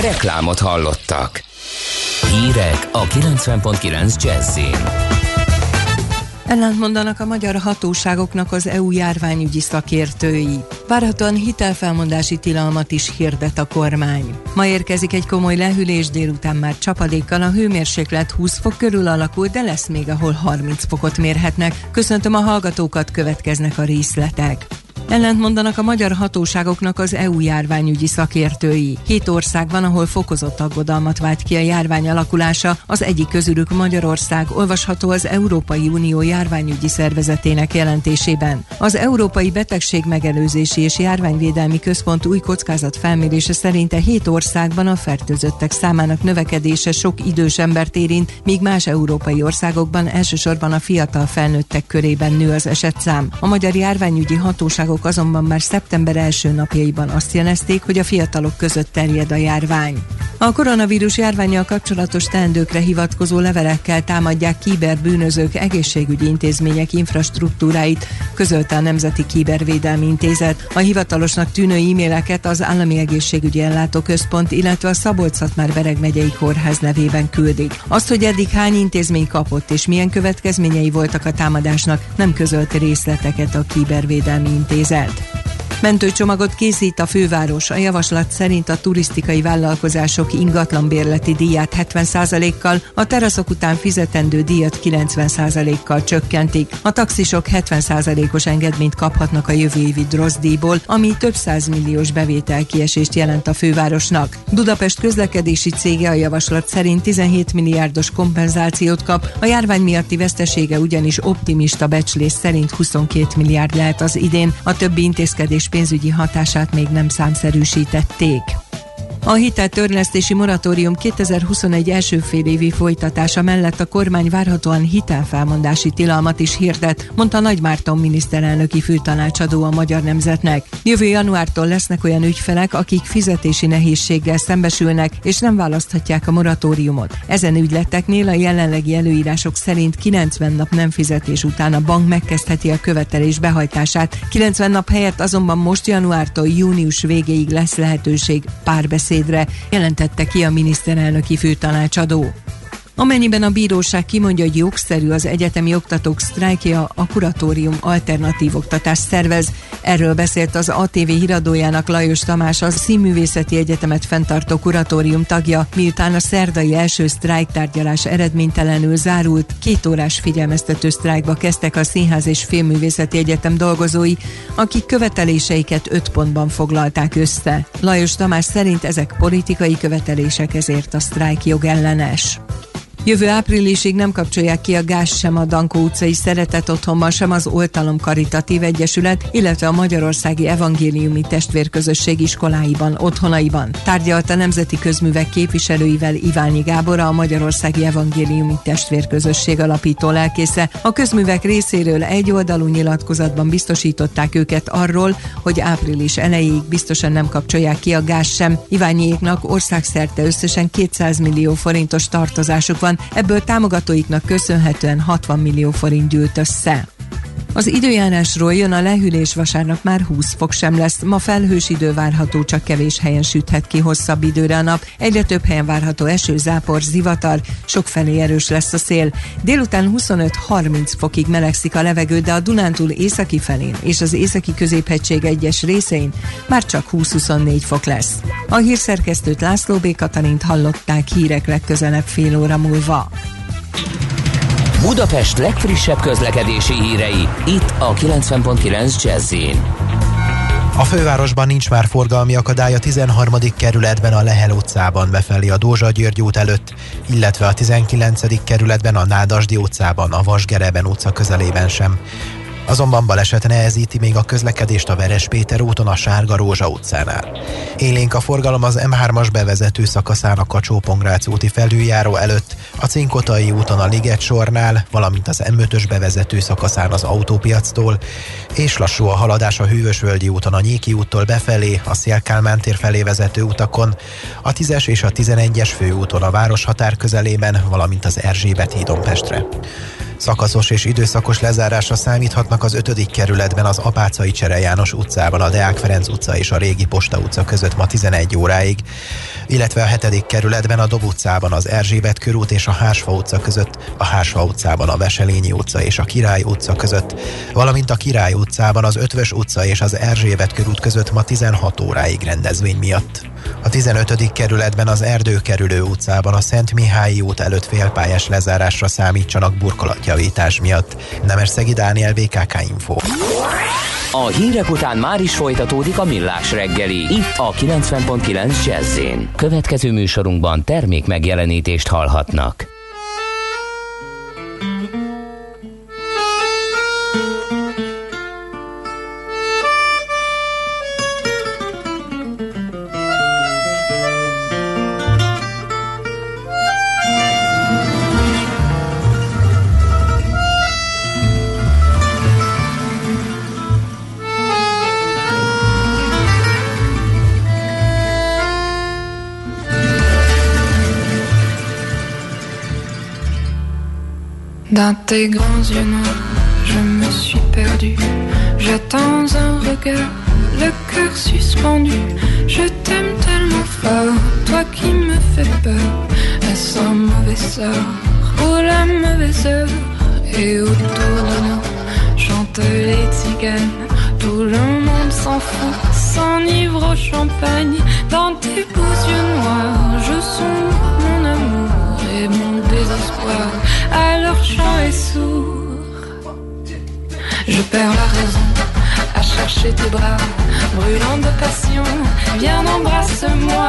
Reklámot hallottak. Hírek a 90.9 Jazzin. Ellentmondanak a magyar hatóságoknak az EU járványügyi szakértői. Várhatóan hitelfelmondási tilalmat is hirdet a kormány. Ma érkezik egy komoly lehűlés, délután már csapadékkal a hőmérséklet 20 fok körül alakul, de lesz még, ahol 30 fokot mérhetnek. Köszöntöm a hallgatókat, következnek a részletek. Ellentmondanak a magyar hatóságoknak az EU járványügyi szakértői. Hét ország van, ahol fokozott aggodalmat vált ki a járvány alakulása, az egyik közülük Magyarország, olvasható az Európai Unió járványügyi szervezetének jelentésében. Az Európai Betegség Megelőzési és Járványvédelmi Központ új kockázat felmérése szerint a hét országban a fertőzöttek számának növekedése sok idős embert érint, míg más európai országokban elsősorban a fiatal felnőttek körében nő az esetszám. A magyar járványügyi hatóságok kutatók azonban már szeptember első napjaiban azt jelezték, hogy a fiatalok között terjed a járvány. A koronavírus járványjal kapcsolatos teendőkre hivatkozó levelekkel támadják kiberbűnözők egészségügyi intézmények infrastruktúráit, közölte a Nemzeti Kibervédelmi Intézet. A hivatalosnak tűnő e-maileket az Állami Egészségügyi Ellátóközpont, illetve a szabolcs már Bereg megyei kórház nevében küldik. Azt, hogy eddig hány intézmény kapott és milyen következményei voltak a támadásnak, nem közölt részleteket a Kibervédelmi Intézet. said. Mentőcsomagot készít a főváros. A javaslat szerint a turisztikai vállalkozások ingatlanbérleti díját 70%-kal, a teraszok után fizetendő díjat 90%-kal csökkentik. A taxisok 70%-os engedményt kaphatnak a jövő évi drozdíjból, ami több milliós bevétel kiesést jelent a fővárosnak. Budapest közlekedési cége a javaslat szerint 17 milliárdos kompenzációt kap, a járvány miatti vesztesége ugyanis optimista becslés szerint 22 milliárd lehet az idén, a többi intézkedés pénzügyi hatását még nem számszerűsítették. A hiteltörlesztési moratórium 2021 első fél évi folytatása mellett a kormány várhatóan hitelfelmondási tilalmat is hirdet, mondta Nagy Márton miniszterelnöki főtanácsadó a Magyar Nemzetnek. Jövő januártól lesznek olyan ügyfelek, akik fizetési nehézséggel szembesülnek, és nem választhatják a moratóriumot. Ezen ügyleteknél a jelenlegi előírások szerint 90 nap nem fizetés után a bank megkezdheti a követelés behajtását. 90 nap helyett azonban most januártól június végéig lesz lehetőség párbeszéd párbeszédre, jelentette ki a miniszterelnöki főtanácsadó. Amennyiben a bíróság kimondja, hogy jogszerű az egyetemi oktatók sztrájkja, a kuratórium alternatív oktatást szervez. Erről beszélt az ATV híradójának Lajos Tamás, az Színművészeti Egyetemet fenntartó kuratórium tagja, miután a szerdai első sztrájk tárgyalás eredménytelenül zárult, két órás figyelmeztető sztrájkba kezdtek a Színház és Filmművészeti Egyetem dolgozói, akik követeléseiket öt pontban foglalták össze. Lajos Tamás szerint ezek politikai követelések, ezért a sztrájk jogellenes. Jövő áprilisig nem kapcsolják ki a gáz sem a Dankó utcai szeretet otthonban, sem az Oltalom Karitatív Egyesület, illetve a Magyarországi Evangéliumi Testvérközösség iskoláiban, otthonaiban. Tárgyalt a Nemzeti Közművek képviselőivel Iványi Gábor, a Magyarországi Evangéliumi Testvérközösség alapító lelkésze. A közművek részéről egy oldalú nyilatkozatban biztosították őket arról, hogy április elejéig biztosan nem kapcsolják ki a gáz sem. Iványiéknak országszerte összesen 200 millió forintos tartozásuk van, ebből támogatóiknak köszönhetően 60 millió forint gyűlt össze. Az időjárásról jön a lehűlés vasárnap már 20 fok sem lesz. Ma felhős idő várható, csak kevés helyen süthet ki hosszabb időre a nap. Egyre több helyen várható eső, zápor, zivatar, felé erős lesz a szél. Délután 25-30 fokig melegszik a levegő, de a Dunántúl északi felén és az északi középhegység egyes részein már csak 20-24 fok lesz. A hírszerkesztőt László B. Katalint hallották hírek legközelebb fél óra múlva. Budapest legfrissebb közlekedési hírei, itt a 90.9 jazz a fővárosban nincs már forgalmi akadály a 13. kerületben a Lehel utcában befelé a Dózsa György út előtt, illetve a 19. kerületben a Nádasdi utcában, a Vasgereben utca közelében sem. Azonban baleset nehezíti még a közlekedést a Veres Péter úton a Sárga Rózsa utcánál. Élénk a forgalom az M3-as bevezető szakaszán a kacsó úti felüljáró előtt, a Cinkotai úton a Liget sornál, valamint az M5-ös bevezető szakaszán az autópiactól, és lassú a haladás a Hűvösvölgyi úton a Nyéki úttól befelé, a Szélkálmán tér felé vezető utakon, a 10-es és a 11-es főúton a városhatár közelében, valamint az Erzsébet hídon Pestre. Szakaszos és időszakos lezárásra számíthatnak az 5. kerületben az Apácai Csere János utcában, a Deák Ferenc utca és a Régi Posta utca között ma 11 óráig, illetve a 7. kerületben a Dob utcában az Erzsébet körút és a Hársfa utca között, a Hársfa utcában a Veselényi utca és a Király utca között, valamint a Király utcában az Ötvös utca és az Erzsébet körút között ma 16 óráig rendezvény miatt. A 15. kerületben az Erdőkerülő utcában a Szent Mihályi út előtt félpályás lezárásra számítsanak burkolatjavítás miatt. Nemesszegi Dániel BKK Info. A hírek után már is folytatódik a millás reggeli. Itt a 90.9 jazz Következő műsorunkban termék megjelenítést hallhatnak. Tes grands yeux noirs, je me suis perdu. J'attends un regard, le cœur suspendu. Je t'aime tellement fort, toi qui me fais peur. Est-ce un mauvais sort la mauvaise heure? Et autour de nous chantent les tziganes. Tout le monde s'en fout, s'enivre au champagne. Dans tes beaux yeux noirs, je sens mon désespoir leur chant est sourd. Je perds la raison à chercher tes bras, brûlant de passion. Viens, embrasse-moi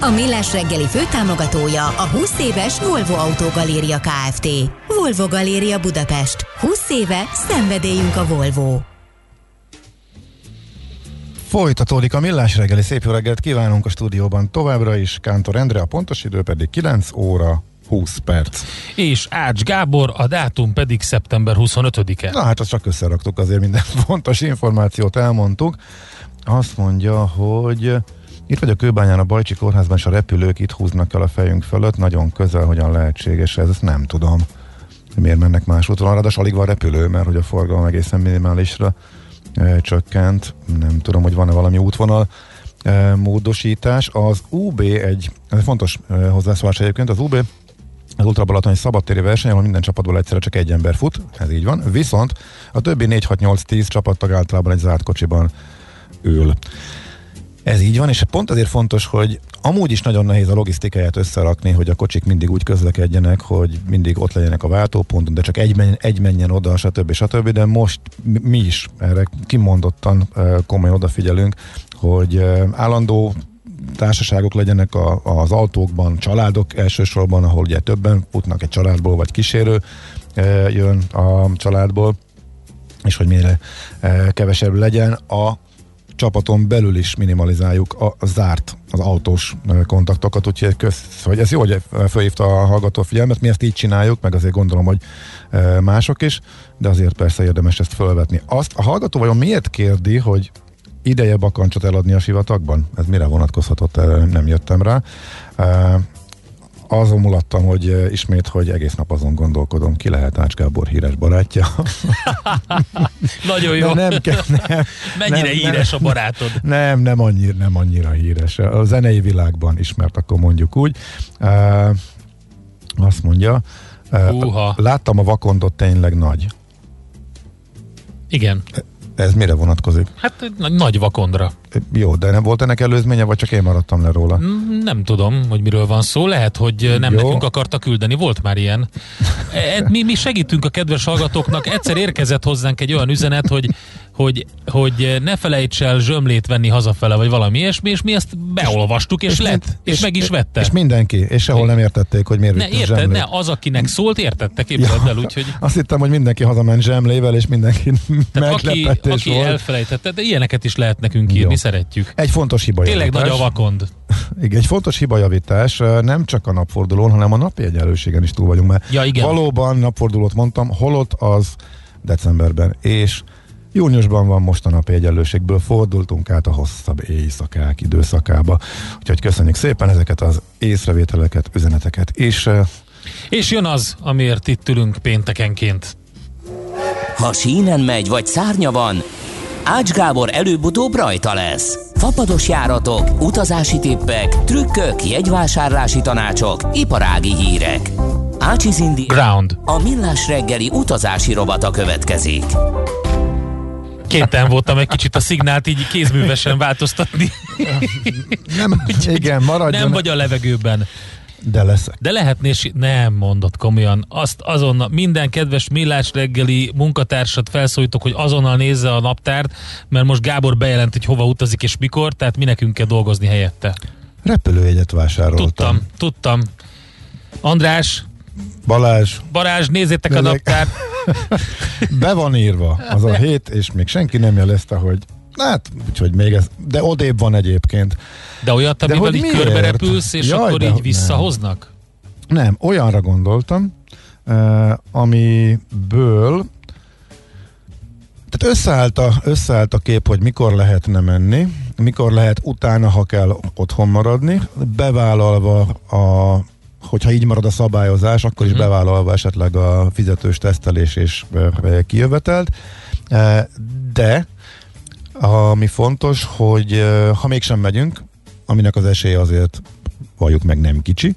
A Millás reggeli főtámogatója a 20 éves Volvo Autogaléria Kft. Volvo Galéria Budapest. 20 éve szenvedélyünk a Volvo. Folytatódik a Millás reggeli. Szép jó reggelt kívánunk a stúdióban továbbra is. Kántor Endre, a pontos idő pedig 9 óra 20 perc. És Ács Gábor, a dátum pedig szeptember 25-e. Na hát azt csak összeraktuk, azért minden fontos információt elmondtuk. Azt mondja, hogy itt vagy a Kőbányán a Bajcsi kórházban, és a repülők itt húznak el a fejünk fölött, nagyon közel, hogyan lehetséges ez, ezt nem tudom. Miért mennek más úton? Ráadásul alig van repülő, mert hogy a forgalom egészen minimálisra e, csökkent. Nem tudom, hogy van-e valami útvonal e, módosítás. Az UB egy, ez fontos e, hozzászólás egyébként, az UB az Ultra Balatoni szabadtéri verseny, ahol minden csapatból egyszerre csak egy ember fut, ez így van. Viszont a többi 4-6-8-10 csapattag általában egy zárt kocsiban ül. Ez így van, és pont azért fontos, hogy amúgy is nagyon nehéz a logisztikáját összerakni, hogy a kocsik mindig úgy közlekedjenek, hogy mindig ott legyenek a váltóponton, de csak egy, menjen, egy menjen oda, stb. stb. De most mi is erre kimondottan komolyan odafigyelünk, hogy állandó társaságok legyenek a, az autókban, családok elsősorban, ahol ugye többen futnak egy családból, vagy kísérő jön a családból, és hogy miért kevesebb legyen. A csapaton belül is minimalizáljuk a, zárt, az autós kontaktokat, úgyhogy kösz, hogy ez jó, hogy felhívta a hallgató figyelmet, mi ezt így csináljuk, meg azért gondolom, hogy mások is, de azért persze érdemes ezt felvetni. Azt a hallgató vajon miért kérdi, hogy ideje bakancsot eladni a sivatagban? Ez mire vonatkozhatott, nem jöttem rá azon mulattam, hogy ismét, hogy egész nap azon gondolkodom, ki lehet Ács Gábor híres barátja. Nagyon jó. De nem, nem, Mennyire nem, híres nem, a barátod? Nem, nem annyira, nem annyira híres. A zenei világban ismert, akkor mondjuk úgy. Uh, azt mondja, uh, láttam a vakondot tényleg nagy. Igen. Ez mire vonatkozik? Hát nagy vakondra. Jó, de nem volt ennek előzménye, vagy csak én maradtam le róla? Mm, nem tudom, hogy miről van szó. Lehet, hogy nem Jó. nekünk akarta küldeni. Volt már ilyen. E, e, mi, mi segítünk a kedves hallgatóknak. Egyszer érkezett hozzánk egy olyan üzenet, hogy hogy, hogy ne felejts el zsömlét venni hazafele, vagy valami ilyesmi, és mi ezt beolvastuk, és, és lett, és, és meg is vette. És mindenki, és sehol nem értették, hogy miért ne, érted, zsemlét. ne, az, akinek szólt, értette, képzeld ja, el, úgyhogy... Azt hittem, hogy mindenki hazament zsemlével, és mindenki meglepetés aki, aki elfelejtette, de ilyeneket is lehet nekünk írni, Jó. Szeretjük. Egy fontos hiba Tényleg nagy a vakond. Igen, egy fontos hibajavítás, nem csak a napfordulón, hanem a napi egyenlőségen is túl vagyunk, mert ja, igen. valóban napfordulót mondtam, holott az decemberben, és Júniusban van most a napi egyenlőségből, fordultunk át a hosszabb éjszakák időszakába. Úgyhogy köszönjük szépen ezeket az észrevételeket, üzeneteket, és... És jön az, amiért itt ülünk péntekenként. Ha sínen megy, vagy szárnya van, Ács Gábor előbb-utóbb rajta lesz. Fapados járatok, utazási tippek, trükkök, jegyvásárlási tanácsok, iparági hírek. Ácsi Zindi Ground. A millás reggeli utazási robata következik. Kéten voltam egy kicsit a szignált így kézművesen változtatni. Nem, igen, maradjon. Nem vagy a levegőben. De leszek. De lehetné, nem mondott komolyan. Azt azonnal, minden kedves millás reggeli munkatársat felszólítok, hogy azonnal nézze a naptárt, mert most Gábor bejelent, hogy hova utazik és mikor, tehát mi nekünk kell dolgozni helyette. Repülőjegyet vásároltam. Tudtam, tudtam. András, Balázs. Balázs, nézzétek Nézzek. a naptárt. Be van írva az a hét, és még senki nem jelezte, hogy Hát, úgyhogy még ez, de odébb van egyébként. De olyat, amivel de így körbe repülsz, és Jaj, akkor így visszahoznak? Nem. nem, olyanra gondoltam, uh, amiből tehát összeállt a, összeállt a kép, hogy mikor lehetne menni, mikor lehet utána, ha kell otthon maradni, bevállalva a hogyha így marad a szabályozás, akkor is hmm. bevállalva esetleg a fizetős tesztelés és kijövetelt. De ami fontos, hogy ha mégsem megyünk, aminek az esélye azért valljuk meg nem kicsi,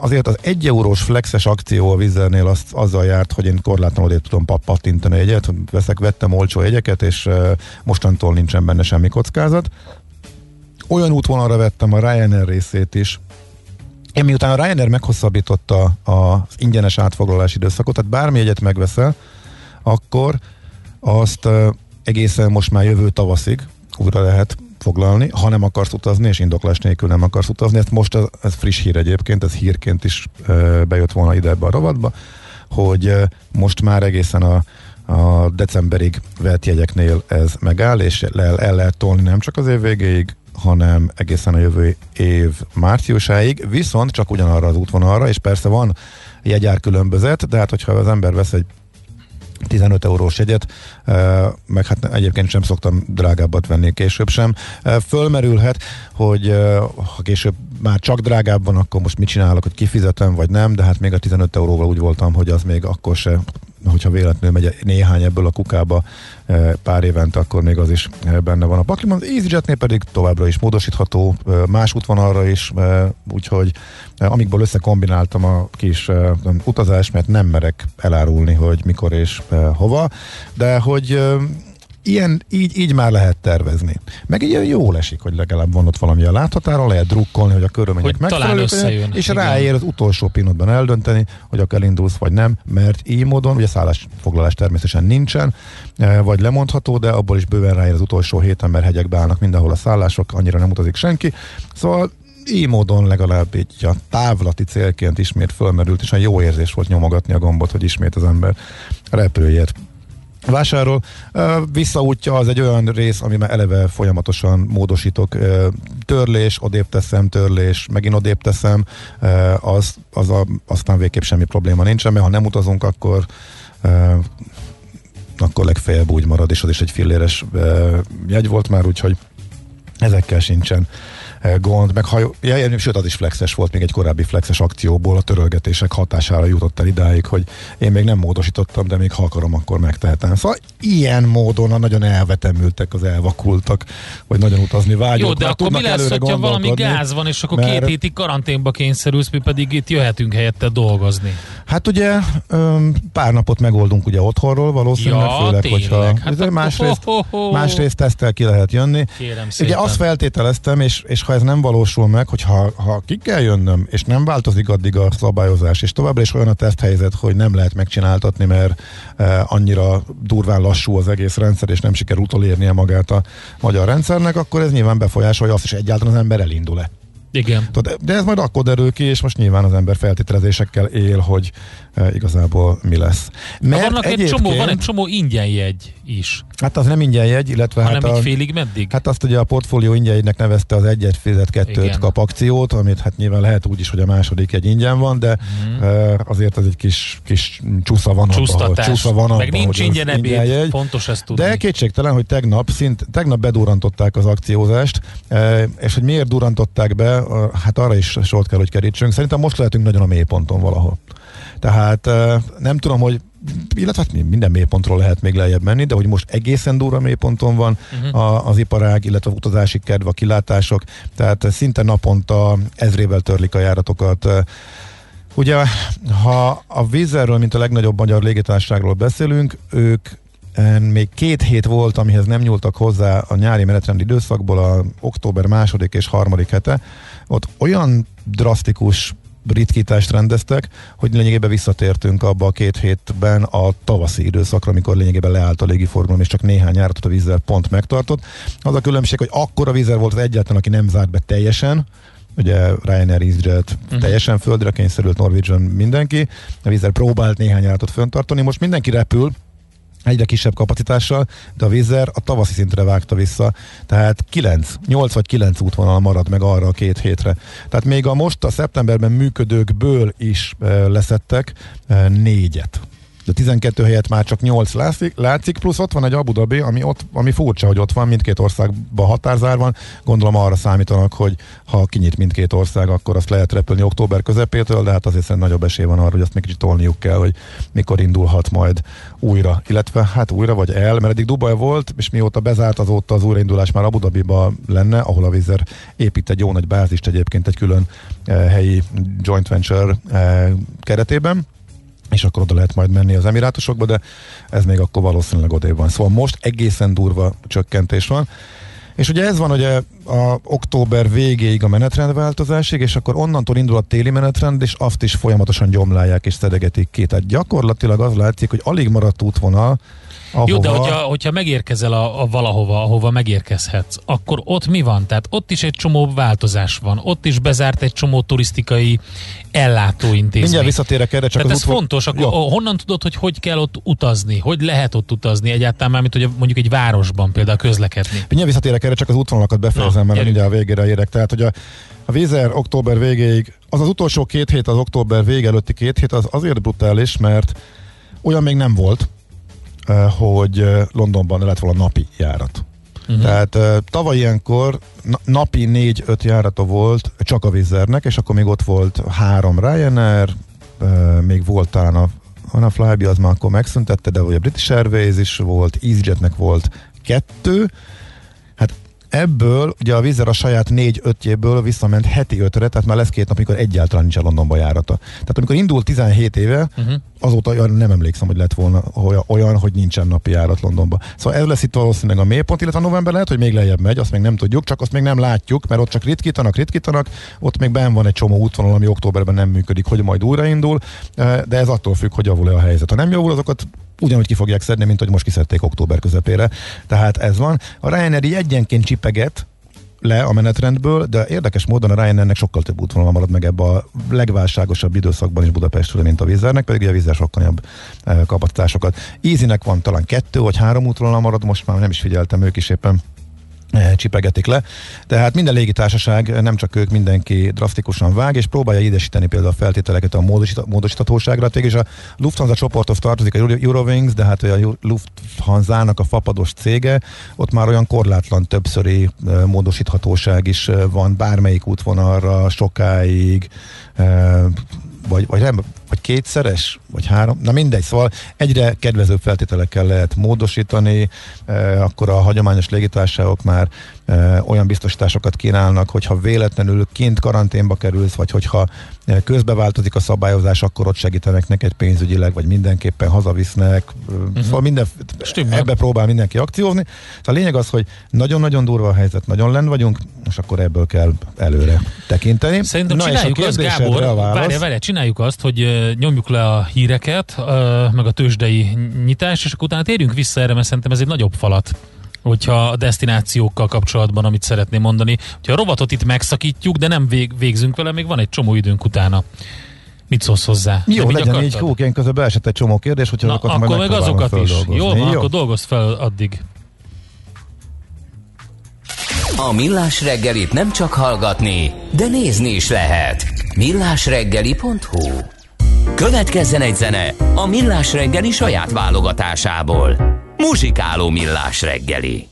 Azért az egy eurós flexes akció a Vizernél az, azzal járt, hogy én korlátlanul tudom pattintani egyet, veszek, vettem olcsó jegyeket, és mostantól nincsen benne semmi kockázat. Olyan útvonalra vettem a Ryanair részét is, én miután a Ryanair meghosszabbította az ingyenes átfoglalási időszakot, tehát bármi egyet megveszel, akkor azt egészen most már jövő tavaszig újra lehet foglalni, ha nem akarsz utazni, és indoklás nélkül nem akarsz utazni. Ez most ez, ez friss hír egyébként, ez hírként is e, bejött volna ide ebbe a rovatba, hogy e, most már egészen a, a decemberig vett jegyeknél ez megáll, és el, el lehet tolni nem csak az év végéig, hanem egészen a jövő év márciusáig, viszont csak ugyanarra az útvonalra, és persze van jegyár különbözet, de hát hogyha az ember vesz egy 15 eurós jegyet, meg hát egyébként sem szoktam drágábbat venni később sem. Fölmerülhet, hogy ha később már csak drágább van, akkor most mit csinálok, hogy kifizetem, vagy nem, de hát még a 15 euróval úgy voltam, hogy az még akkor se hogyha véletlenül megy néhány ebből a kukába pár évente, akkor még az is benne van a pakliban. Az EasyJetnél pedig továbbra is módosítható, más útvonalra is, úgyhogy amikből összekombináltam a kis utazást, mert nem merek elárulni, hogy mikor és hova, de hogy ilyen, így, így már lehet tervezni. Meg így jó esik, hogy legalább van ott valami a láthatára, lehet drukkolni, hogy a körülmények megfelelők, és igen. ráér az utolsó pillanatban eldönteni, hogy akkor elindulsz vagy nem, mert így módon, ugye szállásfoglalás természetesen nincsen, e, vagy lemondható, de abból is bőven ráér az utolsó héten, mert hegyekbe állnak mindenhol a szállások, annyira nem utazik senki. Szóval így módon legalább így a távlati célként ismét fölmerült, és a jó érzés volt nyomogatni a gombot, hogy ismét az ember repülőjét vásárol. Visszaútja az egy olyan rész, ami már eleve folyamatosan módosítok. Törlés, odébb teszem, törlés, megint odébb teszem, az, az a, aztán végképp semmi probléma nincsen, mert ha nem utazunk, akkor akkor legfeljebb úgy marad, és az is egy filléres jegy volt már, úgyhogy ezekkel sincsen gond, meg hajó, ja, sőt az is flexes volt még egy korábbi flexes akcióból, a törölgetések hatására jutott el idáig, hogy én még nem módosítottam, de még ha akarom, akkor megtehetem. Szóval ilyen módon a nagyon elvetemültek, az elvakultak, vagy nagyon utazni vágyok. Jó, de akkor mi lesz, hogyha valami gáz van, és akkor mert... két hétig karanténba kényszerülsz, mi pedig itt jöhetünk helyette dolgozni? Hát ugye pár napot megoldunk ugye otthonról valószínűleg, ja, főleg, tényleg. hogyha hát másrészt, másrészt tesztel ki lehet jönni. Kérem ugye azt feltételeztem, és, és ha ez nem valósul meg, hogy ha, ha ki kell jönnöm, és nem változik addig a szabályozás, és továbbra is olyan a teszthelyzet, hogy nem lehet megcsináltatni, mert e, annyira durván lassú az egész rendszer, és nem sikerül utolérnie magát a magyar rendszernek, akkor ez nyilván befolyásolja azt is egyáltalán az ember elindul-e. Igen. De ez majd akkor derül ki, és most nyilván az ember feltételezésekkel él, hogy e, igazából mi lesz. Mert vannak egy csomó, van egy csomó ingyen jegy is. Hát az nem ingyen jegy, illetve Hanem hát a, félig meddig? Hát azt ugye a portfólió ingyenjegynek nevezte az egyet fizet kettőt Igen. kap akciót, amit hát nyilván lehet úgy is, hogy a második egy ingyen van, de mm. uh, azért az egy kis, kis csúsza van abban, csúsza van abban, Meg nincs ingyen ebéd, ingyen jegy. fontos ezt tudni. De kétségtelen, hogy tegnap, szint, tegnap bedurantották az akciózást, uh, és hogy miért durantották be, uh, hát arra is sort kell, hogy kerítsünk. Szerintem most lehetünk nagyon a mélyponton valahol. Tehát nem tudom, hogy illetve hát minden mélypontról lehet még lejjebb menni, de hogy most egészen durva mélyponton van uh-huh. a, az iparág, illetve a utazási kedv, a kilátások, tehát szinte naponta ezrével törlik a járatokat. Ugye, ha a vízerről, mint a legnagyobb magyar légitárságról beszélünk, ők még két hét volt, amihez nem nyúltak hozzá a nyári menetrend időszakból, a október második és harmadik hete. Ott olyan drasztikus ritkítást rendeztek, hogy lényegében visszatértünk abba a két hétben a tavaszi időszakra, amikor lényegében leállt a légiforgalom, és csak néhány járatot a vízzel pont megtartott. Az a különbség, hogy akkor a vízzel volt az egyetlen, aki nem zárt be teljesen, ugye Ryanair, EasyJet uh-huh. teljesen földre kényszerült, Norwegian mindenki, a vízzel próbált néhány járatot föntartani, most mindenki repül, egyre kisebb kapacitással, de a vízer a tavaszi szintre vágta vissza, tehát 9, 8 vagy 9 útvonal marad meg arra a két hétre. Tehát még a most a szeptemberben működőkből is e, leszettek e, négyet de 12 helyet már csak 8 látszik, látszik, plusz ott van egy Abu Dhabi, ami, ott, ami furcsa, hogy ott van, mindkét országban határzár van. Gondolom arra számítanak, hogy ha kinyit mindkét ország, akkor azt lehet repülni október közepétől, de hát azért nagyobb esély van arra, hogy azt még kicsit tolniuk kell, hogy mikor indulhat majd újra. Illetve hát újra vagy el, mert eddig Dubaj volt, és mióta bezárt azóta az újraindulás már Abu Dhabiba lenne, ahol a Vizer épít egy jó nagy bázist egyébként egy külön eh, helyi joint venture eh, keretében és akkor oda lehet majd menni az emirátusokba, de ez még akkor valószínűleg odébb van. Szóval most egészen durva csökkentés van. És ugye ez van ugye a október végéig a menetrendváltozásig, és akkor onnantól indul a téli menetrend, és azt is folyamatosan gyomlálják és szedegetik ki. Tehát gyakorlatilag az látszik, hogy alig maradt útvonal, Ahova... Jó, de hogyha, hogyha megérkezel a, a valahova, ahova megérkezhetsz, akkor ott mi van? Tehát ott is egy csomó változás van, ott is bezárt egy csomó turisztikai ellátóintézmény. Mindjárt visszatérek erre, csak Tehát az ez utva... fontos, akkor Jó. honnan tudod, hogy hogy kell ott utazni? Hogy lehet ott utazni egyáltalán már, mint hogy mondjuk egy városban például közlekedni? Mindjárt visszatérek erre, csak az útvonalakat befejezem, mert mindjárt a végére érek. Tehát, hogy a, a Vízer október végéig, az az utolsó két hét, az október vége előtti két hét, az azért brutális, mert olyan még nem volt, hogy eh, Londonban lett volna napi járat. Uh-huh. Tehát uh, tavaly ilyenkor napi négy-öt járata volt csak a Vizernek, és akkor még ott volt három Ryanair, uh, még volt talán a, a Flybe, az már akkor megszüntette, de ugye a British Airways is volt, EasyJetnek volt kettő, Ebből ugye a vízzel a saját négy ötjéből visszament heti ötre, tehát már lesz két nap, amikor egyáltalán nincs a Londonba járata. Tehát amikor indult 17 éve, uh-huh. azóta nem emlékszem, hogy lett volna olyan, hogy nincsen napi járat Londonba. Szóval ez lesz itt valószínűleg a mélypont, illetve a november lehet, hogy még lejjebb megy, azt még nem tudjuk, csak azt még nem látjuk, mert ott csak ritkítanak, ritkítanak, ott még ben van egy csomó útvonal, ami októberben nem működik, hogy majd újraindul, de ez attól függ, hogy javul-e a helyzet. Ha nem javul, azokat ugyanúgy ki fogják szedni, mint hogy most kiszedték október közepére. Tehát ez van. A Ryanair egyenként csipeget, le a menetrendből, de érdekes módon a Ryanairnek sokkal több útvonal marad meg ebbe a legválságosabb időszakban is Budapestről, mint a Vizernek, pedig a Vizer sokkal jobb eh, kapacitásokat. Easynek van talán kettő vagy három útvonal marad, most már nem is figyeltem, ők is éppen csipegetik le. Tehát minden légitársaság, nem csak ők, mindenki drasztikusan vág, és próbálja édesíteni például a feltételeket a módosíthatóságra. És a Lufthansa csoporthoz tartozik a Eurowings, de hát a Lufthansa-nak a fapados cége, ott már olyan korlátlan többszöri eh, módosíthatóság is eh, van bármelyik útvonalra sokáig, vagy, vagy nem, vagy kétszeres, vagy három, na mindegy, szóval egyre kedvezőbb feltételekkel lehet módosítani, e, akkor a hagyományos légitársaságok már olyan biztosításokat kínálnak, hogyha véletlenül kint karanténba kerülsz, vagy hogyha e, közbeváltozik a szabályozás, akkor ott segítenek neked pénzügyileg, vagy mindenképpen hazavisznek, uh-huh. szóval minden, Stimmel. ebbe próbál mindenki akciózni. Szóval a lényeg az, hogy nagyon-nagyon durva a helyzet, nagyon len vagyunk, és akkor ebből kell előre tekinteni. Szerintem Na csináljuk azt, Gábor, várj, várj, csináljuk azt, hogy nyomjuk le a híreket, meg a tőzsdei nyitás, és akkor utána térjünk vissza erre, mert szerintem ez egy nagyobb falat hogyha a destinációkkal kapcsolatban, amit szeretném mondani, hogyha a robotot itt megszakítjuk, de nem vég, végzünk vele, még van egy csomó időnk utána. Mit szólsz hozzá? Jó, legyen akartad? így, hú, én közben esett egy csomó kérdés, hogyha Na, azokat akkor meg azokat is. Jó, van, Jó, akkor dolgozz fel addig. A Millás reggelit nem csak hallgatni, de nézni is lehet. millásreggeli.hu Következzen egy zene a Millás reggeli saját válogatásából. Muzsikáló Millás reggeli.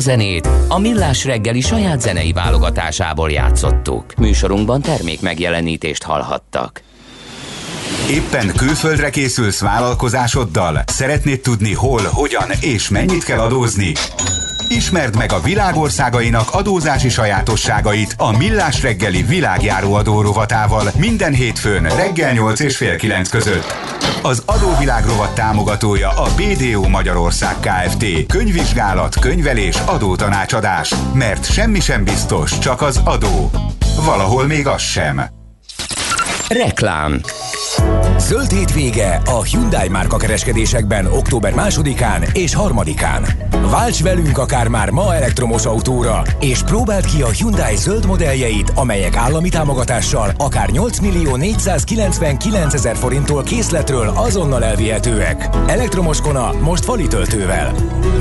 A zenét a Millás reggeli saját zenei válogatásából játszottuk. Műsorunkban termék megjelenítést hallhattak. Éppen külföldre készülsz vállalkozásoddal? Szeretnéd tudni hol, hogyan és mennyit kell adózni? Ismerd meg a világországainak adózási sajátosságait a Millás reggeli világjáró adórovatával minden hétfőn reggel 8 és fél 9 között. Az adóvilág rovat támogatója a BDO Magyarország Kft. Könyvvizsgálat, könyvelés, adótanácsadás. Mert semmi sem biztos, csak az adó. Valahol még az sem. Reklám Zöld hétvége a Hyundai márka kereskedésekben október másodikán és harmadikán. Válts velünk akár már ma elektromos autóra, és próbáld ki a Hyundai zöld modelljeit, amelyek állami támogatással akár 8 millió 499 ezer forinttól készletről azonnal elvihetőek. Elektromos kona most fali töltővel.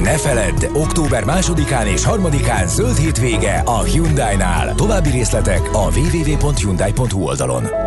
Ne feledd, október másodikán és harmadikán zöld hétvége a Hyundai-nál. További részletek a www.hyundai.hu oldalon.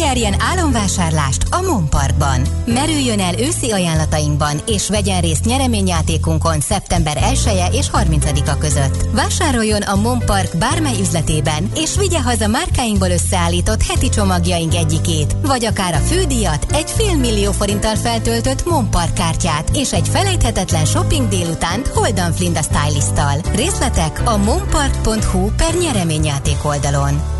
Nyerjen álomvásárlást a Monparkban. Merüljön el őszi ajánlatainkban, és vegyen részt nyereményjátékunkon szeptember 1 -e és 30-a között. Vásároljon a Monpark bármely üzletében, és vigye haza márkáinkból összeállított heti csomagjaink egyikét, vagy akár a fődíjat, egy fél millió forinttal feltöltött Monpark kártyát, és egy felejthetetlen shopping délutánt Holdan Flinda stylisttal. Részletek a monpark.hu per nyereményjáték oldalon.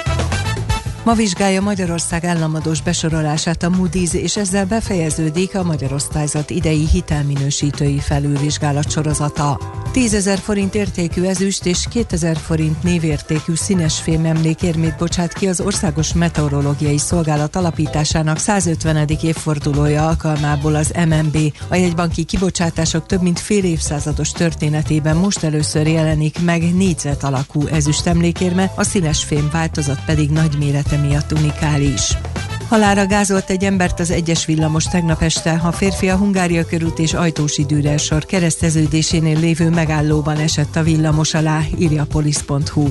Ma vizsgálja Magyarország államadós besorolását a Moody's, és ezzel befejeződik a Magyarosztályzat idei hitelminősítői felülvizsgálat sorozata. 10 ezer forint értékű ezüst és 2000 forint névértékű színes fém emlékérmét bocsát ki az Országos Meteorológiai Szolgálat alapításának 150. évfordulója alkalmából az MNB. A jegybanki kibocsátások több mint fél évszázados történetében most először jelenik meg négyzet alakú ezüst emlékérme, a színes fém változat pedig nagy mérete miatt unikális. Halára gázolt egy embert az egyes villamos tegnap este, a férfi a Hungária körút és Ajtósi sor kereszteződésénél lévő megállóban esett a villamos alá, írja polisz.hu.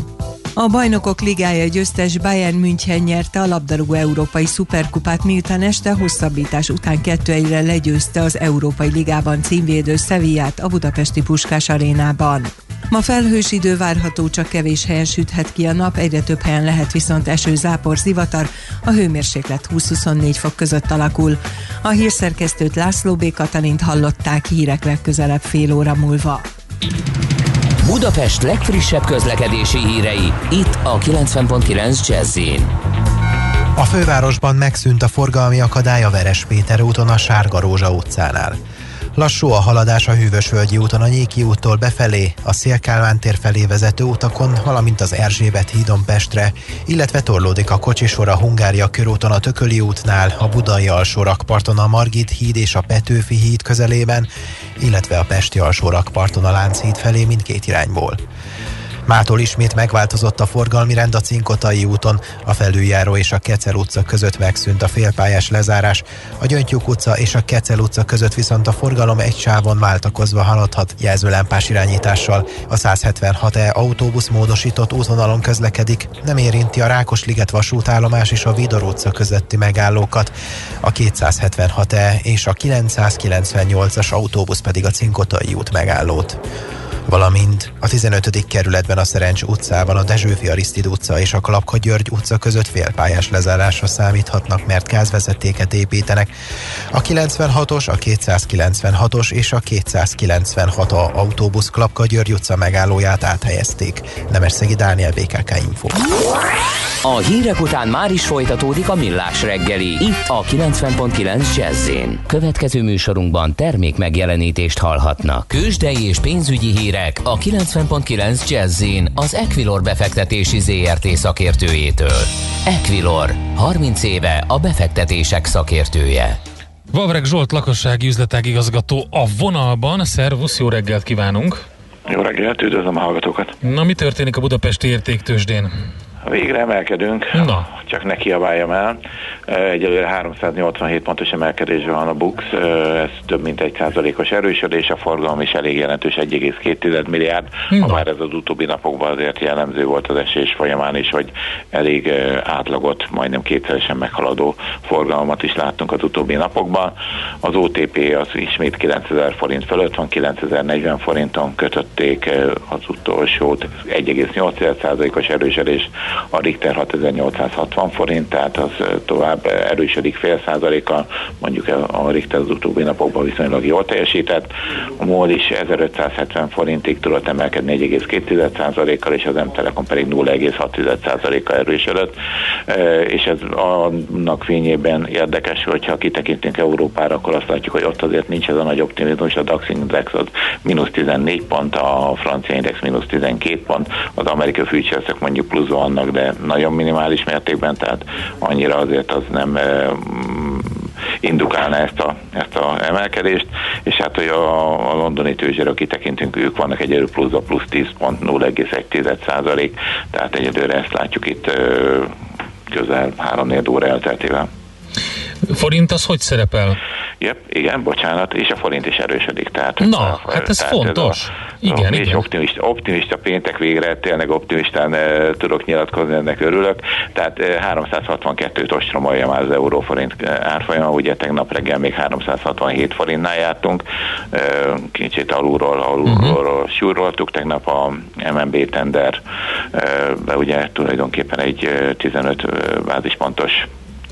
A bajnokok ligája győztes Bayern München nyerte a labdarúgó európai szuperkupát, miután este hosszabbítás után 2 1 legyőzte az Európai Ligában címvédő Sevillát a budapesti Puskás arénában. Ma felhős idő várható, csak kevés helyen süthet ki a nap, egyre több helyen lehet viszont eső, zápor, zivatar, a hőmérséklet 20-24 fok között alakul. A hírszerkesztőt László B. Katalint hallották hírek legközelebb fél óra múlva. Budapest legfrissebb közlekedési hírei, itt a 90.9 jazz A fővárosban megszűnt a forgalmi akadály a Veres Péter úton a Sárga Rózsa utcánál. Lassú a haladás a Hűvösvölgyi úton a Nyéki úttól befelé, a Szélkálmán tér felé vezető utakon, valamint az Erzsébet hídon Pestre, illetve torlódik a kocsisor a Hungária körúton a Tököli útnál, a Budai alsó rakparton a Margit híd és a Petőfi híd közelében, illetve a Pesti alsó rakparton a Lánchíd felé mindkét irányból. Mától ismét megváltozott a forgalmi rend a Cinkotai úton, a felüljáró és a Kecel utca között megszűnt a félpályás lezárás, a Gyöngytyúk utca és a Kecel utca között viszont a forgalom egy sávon váltakozva haladhat jelzőlámpás irányítással. A 176E autóbusz módosított útvonalon közlekedik, nem érinti a Rákosliget vasútállomás és a Vidor utca közötti megállókat. A 276E és a 998-as autóbusz pedig a Cinkotai út megállót valamint a 15. kerületben a Szerencs utcában a Dezsőfi Arisztid utca és a Klapka György utca között félpályás lezárásra számíthatnak, mert gázvezetéket építenek. A 96-os, a 296-os és a 296 a autóbusz Klapka György utca megállóját áthelyezték. Nemesszegi Dániel BKK Info. A hírek után már is folytatódik a millás reggeli, itt a 90.9 jazz Következő műsorunkban termék megjelenítést hallhatnak. Kősdei és pénzügyi hírek a 90.9 jazz az Equilor befektetési ZRT szakértőjétől. Equilor, 30 éve a befektetések szakértője. Vavreg Zsolt lakossági üzletág igazgató a vonalban. Szervusz, jó reggelt kívánunk! Jó reggelt, üdvözlöm a hallgatókat! Na, mi történik a budapesti értéktősdén? Végre emelkedünk, Na. csak ne kiabáljam el. Egyelőre 387 pontos emelkedésben van a BUX, ez több mint egy százalékos erősödés, a forgalom is elég jelentős, 1,2 milliárd, ha már ez az utóbbi napokban azért jellemző volt az esés folyamán is, hogy elég átlagot, majdnem kétszeresen meghaladó forgalmat is láttunk az utóbbi napokban. Az OTP az ismét 9000 forint fölött van, 9040 forinton kötötték az utolsót, 1,8%-os erősödés, a Richter 6860 forint, tehát az tovább erősödik fél százalékkal, mondjuk a Richter az utóbbi napokban viszonylag jól teljesített, a MOL is 1570 forintig tudott emelkedni 1,2%-kal, és az M-Telekom pedig 0,6%-kal erősödött, és ez annak fényében érdekes, hogyha kitekintünk Európára, akkor azt látjuk, hogy ott azért nincs ez a nagy optimizmus, a DAX index az mínusz 14 pont, a francia index mínusz 12 pont, az amerikai futures mondjuk pluszban vannak, de nagyon minimális mértékben, tehát annyira azért az nem indukálna ezt a, ezt a emelkedést, és hát, hogy a, a londoni tőzsére kitekintünk, ők vannak egyelőre plusz a plusz 10 pont 0,1 százalék, tehát egyelőre ezt látjuk itt közel 3-4 óra elteltével. Forint az hogy szerepel? Yep, igen, bocsánat, és a forint is erősödik. Tehát, Na, a, hát ez fontos. Ez a, igen, és igen. Optimista, optimista péntek végre, tényleg optimistán e, tudok nyilatkozni, ennek örülök. Tehát e, 362-t ostromolja már az euróforint árfolyama, ugye tegnap reggel még 367 forintnál jártunk, e, kicsit alulról, alulról uh-huh. súroltuk, tegnap a MNB tender, e, ugye tulajdonképpen egy 15 bázispontos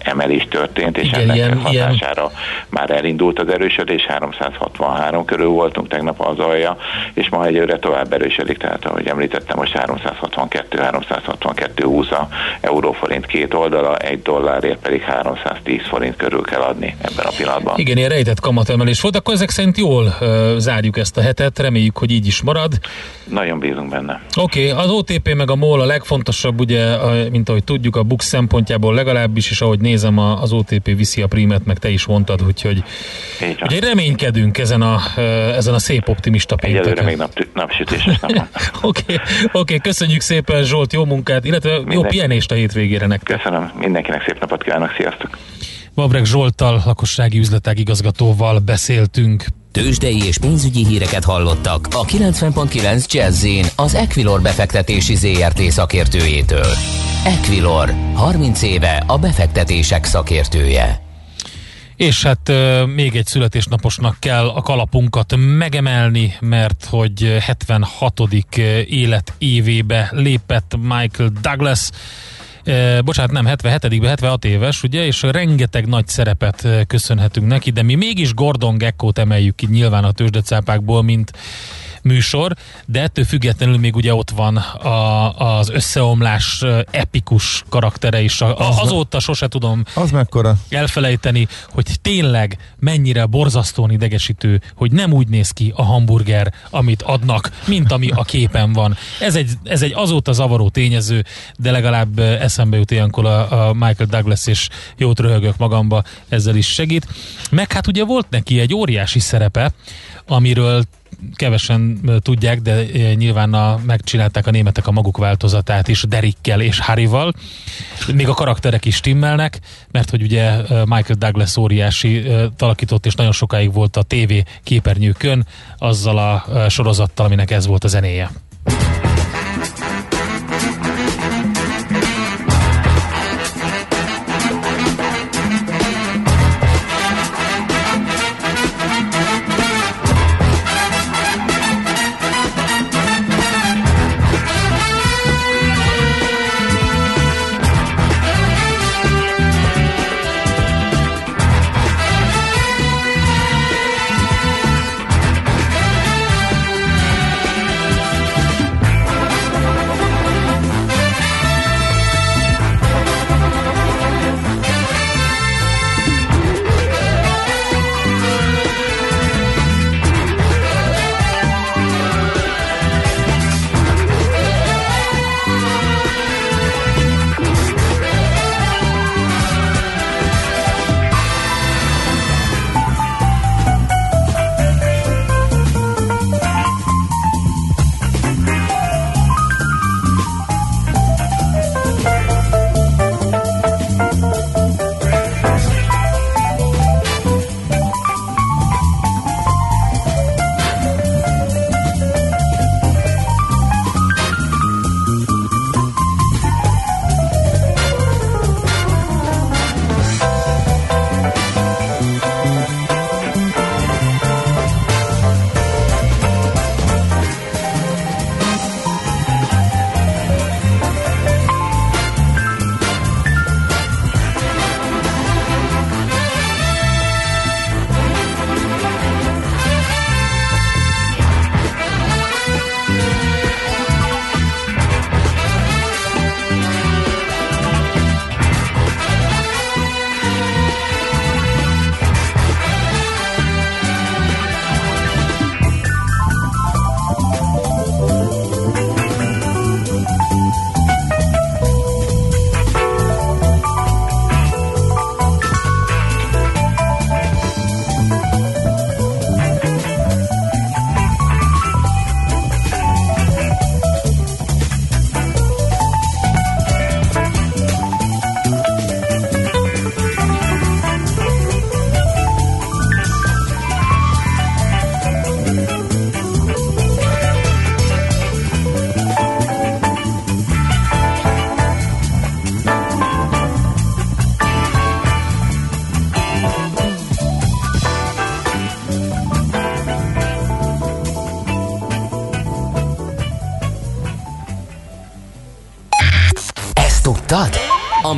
emelés történt, és Igen, ennek ilyen, hatására ilyen. már elindult az erősödés, 363 körül voltunk tegnap az alja, és ma egyőre tovább erősödik, tehát ahogy említettem, most 362, 362 20 a euróforint két oldala, egy dollárért pedig 310 forint körül kell adni ebben a pillanatban. Igen, ilyen rejtett kamatemelés volt, akkor ezek szerint jól uh, zárjuk ezt a hetet, reméljük, hogy így is marad. Nagyon bízunk benne. Oké, okay, az OTP meg a MOL a legfontosabb, ugye, mint ahogy tudjuk, a BUX szempontjából legalábbis, és ahogy nézem, az OTP viszi a prímet, meg te is mondtad, úgyhogy, úgyhogy reménykedünk ezen a, ezen a szép optimista pénteken. Egyelőre még nap, napsütéses Oké, okay, okay, köszönjük szépen Zsolt, jó munkát, illetve Minden... jó pihenést a hétvégére nektek. Köszönöm, mindenkinek szép napot kívánok, sziasztok! Babrek Zsolttal, lakossági üzletág igazgatóval beszéltünk. Tőzsdei és pénzügyi híreket hallottak a 90.9 jazz az Equilor befektetési ZRT szakértőjétől. Equilor, 30 éve a befektetések szakértője. És hát még egy születésnaposnak kell a kalapunkat megemelni, mert hogy 76. életévébe lépett Michael Douglas, e, bocsánat, nem 77 76 éves, ugye, és rengeteg nagy szerepet köszönhetünk neki, de mi mégis Gordon Gekkót emeljük ki nyilván a tőzsdecápákból, mint műsor, de ettől függetlenül még ugye ott van a, az összeomlás epikus karaktere is. A, az azóta sose tudom az mekkora? elfelejteni, hogy tényleg mennyire borzasztóan idegesítő, hogy nem úgy néz ki a hamburger, amit adnak, mint ami a képen van. Ez egy, ez egy azóta zavaró tényező, de legalább eszembe jut ilyenkor a, a Michael Douglas, és jót röhögök magamba, ezzel is segít. Meg hát ugye volt neki egy óriási szerepe, amiről kevesen tudják, de nyilván a, megcsinálták a németek a maguk változatát is Derikkel és Harryval. Még a karakterek is stimmelnek, mert hogy ugye Michael Douglas óriási talakított, és nagyon sokáig volt a TV képernyőkön azzal a sorozattal, aminek ez volt a zenéje.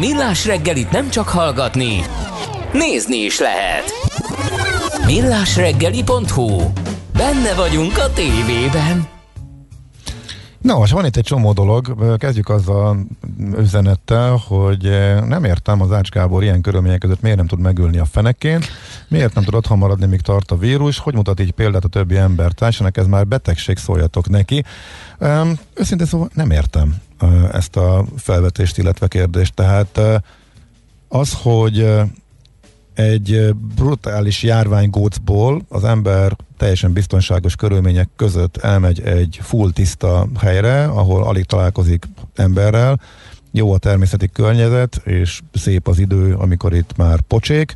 Millás reggelit nem csak hallgatni, nézni is lehet. Millásreggeli.hu Benne vagyunk a tévében. Na most van itt egy csomó dolog, kezdjük azzal üzenettel, hogy nem értem az Ács Gábor ilyen körülmények között miért nem tud megülni a fenekén, miért nem tud otthon maradni, míg tart a vírus, hogy mutat így példát a többi ember társának, ez már betegség, szóljatok neki. Őszintén szóval nem értem ezt a felvetést, illetve kérdést, tehát az, hogy egy brutális járványgócból az ember teljesen biztonságos körülmények között elmegy egy full tiszta helyre, ahol alig találkozik emberrel, jó a természeti környezet, és szép az idő, amikor itt már pocsék,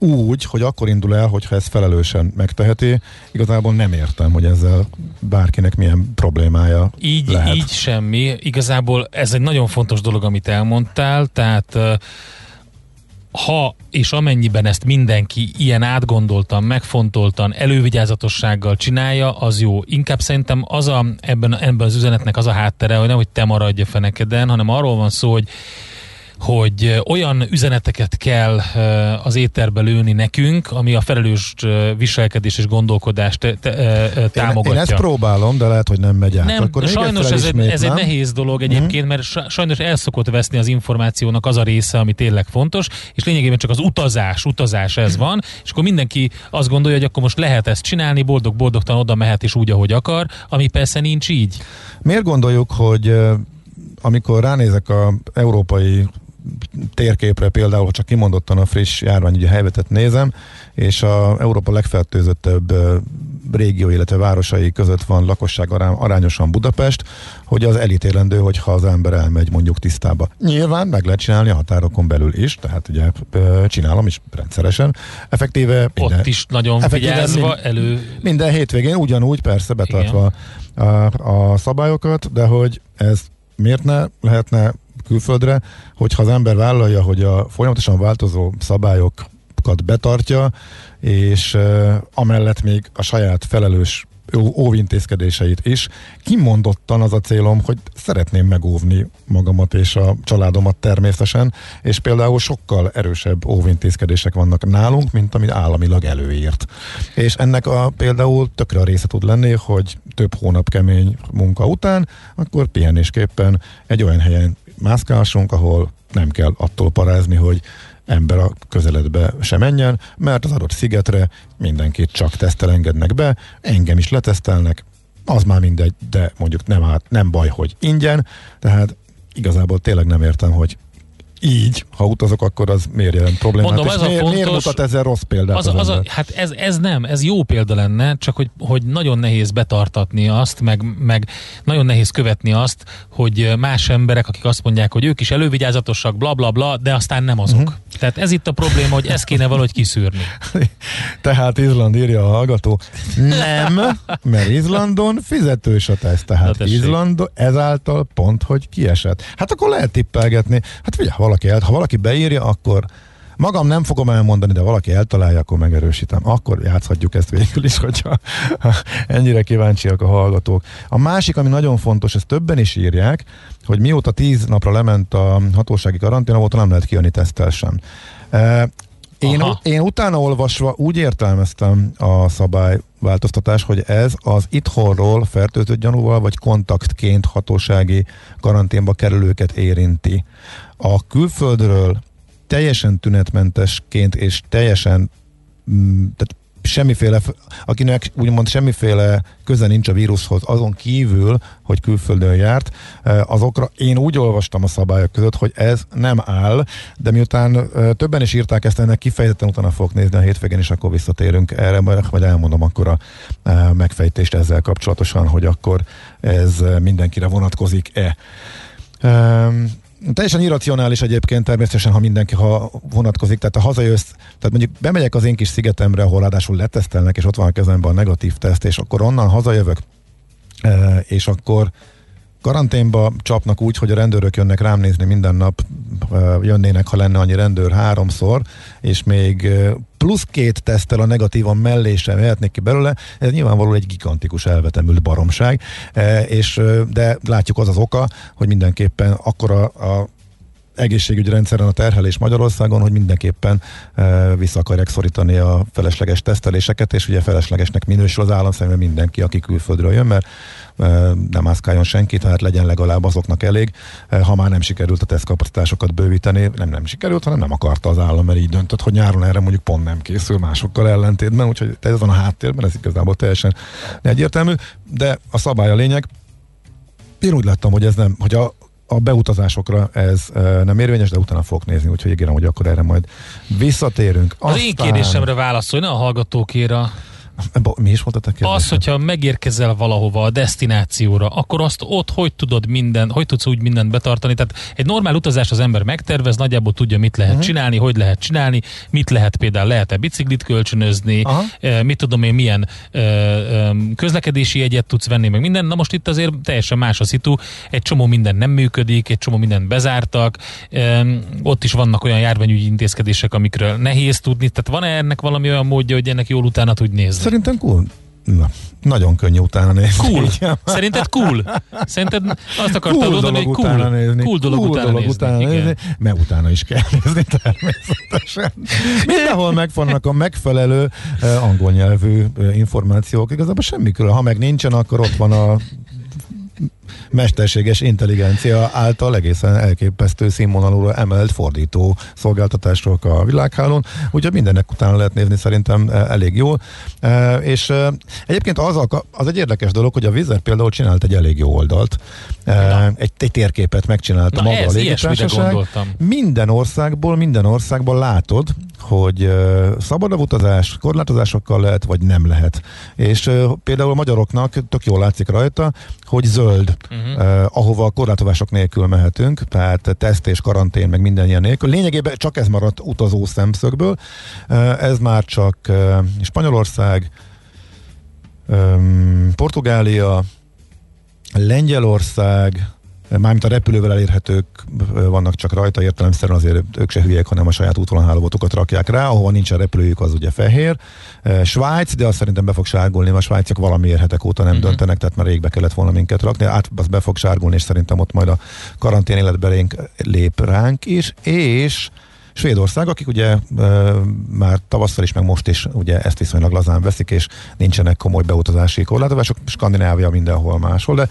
úgy, hogy akkor indul el, hogyha ezt felelősen megteheti. Igazából nem értem, hogy ezzel bárkinek milyen problémája így, lehet. Így semmi. Igazából ez egy nagyon fontos dolog, amit elmondtál, tehát ha és amennyiben ezt mindenki ilyen átgondoltan, megfontoltan, elővigyázatossággal csinálja, az jó. Inkább szerintem az a, ebben, ebben az üzenetnek az a háttere, hogy nem, hogy te maradj a fenekeden, hanem arról van szó, hogy hogy olyan üzeneteket kell az éterbe lőni nekünk, ami a felelős viselkedés és gondolkodást támogatja. Én, én ezt próbálom, de lehet, hogy nem megy át. Nem, Akkor sajnos ez, egy, ez egy nehéz dolog egyébként, mert sajnos el szokott veszni az információnak az a része, ami tényleg fontos, és lényegében csak az utazás, utazás ez van, és akkor mindenki azt gondolja, hogy akkor most lehet ezt csinálni, boldog-boldogtan oda mehet is úgy, ahogy akar, ami persze nincs így. Miért gondoljuk, hogy amikor ránézek a európai térképre például, ha csak kimondottan a friss járványügyi helyzetet nézem, és a Európa legfertőzöttebb régió, illetve városai között van lakosság arányosan Budapest, hogy az elítélendő, hogyha az ember elmegy mondjuk tisztába. Nyilván meg lehet csinálni a határokon belül is, tehát ugye csinálom is rendszeresen. Effektíve minden, Ott is nagyon mind, elő... Minden hétvégén ugyanúgy persze betartva a, a szabályokat, de hogy ez miért ne lehetne külföldre, hogyha az ember vállalja, hogy a folyamatosan változó szabályokat betartja, és amellett még a saját felelős óvintézkedéseit is. Kimondottan az a célom, hogy szeretném megóvni magamat és a családomat természetesen, és például sokkal erősebb óvintézkedések vannak nálunk, mint amit államilag előírt. És ennek a például tökre a része tud lenni, hogy több hónap kemény munka után, akkor pihenésképpen egy olyan helyen mászkálhassunk, ahol nem kell attól parázni, hogy ember a közeledbe se menjen, mert az adott szigetre mindenkit csak tesztel engednek be, engem is letesztelnek, az már mindegy, de mondjuk nem, át, nem baj, hogy ingyen, tehát igazából tényleg nem értem, hogy így, ha utazok, akkor az miért jelent problémát? Mondom, ez a miért, fontos, miért mutat ezzel rossz példát az, az, az a, Hát ez, ez nem, ez jó példa lenne, csak hogy, hogy nagyon nehéz betartatni azt, meg, meg nagyon nehéz követni azt, hogy más emberek, akik azt mondják, hogy ők is elővigyázatosak, bla bla bla, de aztán nem azok. Uh-huh. Tehát ez itt a probléma, hogy ezt kéne valahogy kiszűrni. Tehát Izland írja a hallgató, nem, mert Izlandon fizetős a teszt, tehát Izlandon ezáltal pont, hogy kiesett. Hát akkor lehet tippelgetni. Hát figyelj, valaki el, ha valaki beírja, akkor magam nem fogom elmondani, de valaki eltalálja, akkor megerősítem. Akkor játszhatjuk ezt végül is, hogyha ennyire kíváncsiak a hallgatók. A másik, ami nagyon fontos, ezt többen is írják, hogy mióta tíz napra lement a hatósági karantén, óta nem lehet kijönni tesztel sem. Én, én utána olvasva úgy értelmeztem a szabályváltoztatást, hogy ez az itthonról fertőzött gyanúval vagy kontaktként hatósági karanténba kerülőket érinti. A külföldről teljesen tünetmentesként és teljesen mm, tehát semmiféle, akinek úgymond semmiféle köze nincs a vírushoz, azon kívül, hogy külföldön járt, eh, azokra én úgy olvastam a szabályok között, hogy ez nem áll, de miután eh, többen is írták ezt, ennek kifejezetten utána fogok nézni a hétvégén, és akkor visszatérünk erre, majd elmondom akkor a eh, megfejtést ezzel kapcsolatosan, hogy akkor ez mindenkire vonatkozik-e. Teljesen irracionális egyébként természetesen, ha mindenki ha vonatkozik, tehát a hazajössz, tehát mondjuk bemegyek az én kis szigetemre, ahol ráadásul letesztelnek, és ott van a kezemben a negatív teszt, és akkor onnan hazajövök, e, és akkor karanténba csapnak úgy, hogy a rendőrök jönnek rám nézni minden nap, jönnének, ha lenne annyi rendőr háromszor, és még plusz két tesztel a negatívan mellé sem mehetnék ki belőle, ez nyilvánvalóan egy gigantikus elvetemült baromság, és, de látjuk az az oka, hogy mindenképpen akkora a egészségügyi rendszeren a terhelés Magyarországon, hogy mindenképpen e, vissza akarják szorítani a felesleges teszteléseket, és ugye feleslegesnek minősül az állam szemben mindenki, aki külföldről jön, mert nem mászkáljon senki, tehát legyen legalább azoknak elég, ha már nem sikerült a tesztkapacitásokat bővíteni, nem nem sikerült, hanem nem akarta az állam, mert így döntött, hogy nyáron erre mondjuk pont nem készül másokkal ellentétben, úgyhogy ez van a háttérben, ez igazából teljesen egyértelmű, de a szabály a lényeg. Én úgy láttam, hogy ez nem, hogy a, a beutazásokra ez nem érvényes, de utána fogok nézni, úgyhogy ígérem, hogy akkor erre majd visszatérünk. Az Aztán... én kérdésemre válaszolj, ne a hallgatókéra. Mi is volt a kérdés? Az, hogyha megérkezel valahova a destinációra, akkor azt ott hogy tudod minden, hogy tudsz úgy mindent betartani? Tehát egy normál utazás az ember megtervez, nagyjából tudja, mit lehet uh-huh. csinálni, hogy lehet csinálni, mit lehet például, lehet-e biciklit kölcsönözni, uh-huh. mit tudom én, milyen közlekedési jegyet tudsz venni, meg minden. Na most itt azért teljesen más a szitu, egy csomó minden nem működik, egy csomó mindent bezártak, ott is vannak olyan járványügyi intézkedések, amikről nehéz tudni, tehát van-e ennek valami olyan módja, hogy ennek jól utána tudj nézni? Szerintem cool. Na, nagyon könnyű utána nézni. Cool. Szerinted cool? Szerinted azt akartad cool mondani, hogy cool. Nézni. Cool dolog, cool utána, dolog nézni. utána nézni. Mert utána is kell nézni természetesen. Mindenhol megvannak a megfelelő uh, angol nyelvű uh, információk. Igazából semmi külön. Ha meg nincsen, akkor ott van a mesterséges intelligencia által egészen elképesztő színvonalúra emelt fordító szolgáltatások a világhálón, úgyhogy mindennek utána lehet nézni szerintem e, elég jól. E, és e, egyébként az, a, az egy érdekes dolog, hogy a Vizer például csinált egy elég jó oldalt, egy, egy térképet megcsinálta Na maga ez, a légitársaság. Minden országból, minden országból látod, hogy uh, szabadabb utazás korlátozásokkal lehet, vagy nem lehet. És uh, például a magyaroknak tök jól látszik rajta, hogy zöld, uh-huh. uh, ahova a korlátozások nélkül mehetünk, tehát teszt és karantén, meg minden ilyen nélkül. Lényegében csak ez maradt utazó szemszögből. Uh, ez már csak uh, Spanyolország, um, Portugália, Lengyelország, Mármint a repülővel elérhetők vannak csak rajta, értelemszerűen azért ők se hülyek, hanem a saját útvonalhálózatokat rakják rá, ahova nincsen repülőjük, az ugye fehér. Svájc, de azt szerintem be fog sárgulni, a svájciak valami érhetek óta nem uh-huh. döntenek, tehát már régbe kellett volna minket rakni, át az be fog sárgulni, és szerintem ott majd a karantén életbe lép ránk is, és Svédország, akik ugye már tavasszal is, meg most is ugye ezt viszonylag lazán veszik, és nincsenek komoly beutazási korlátozások, Skandinávia mindenhol máshol, de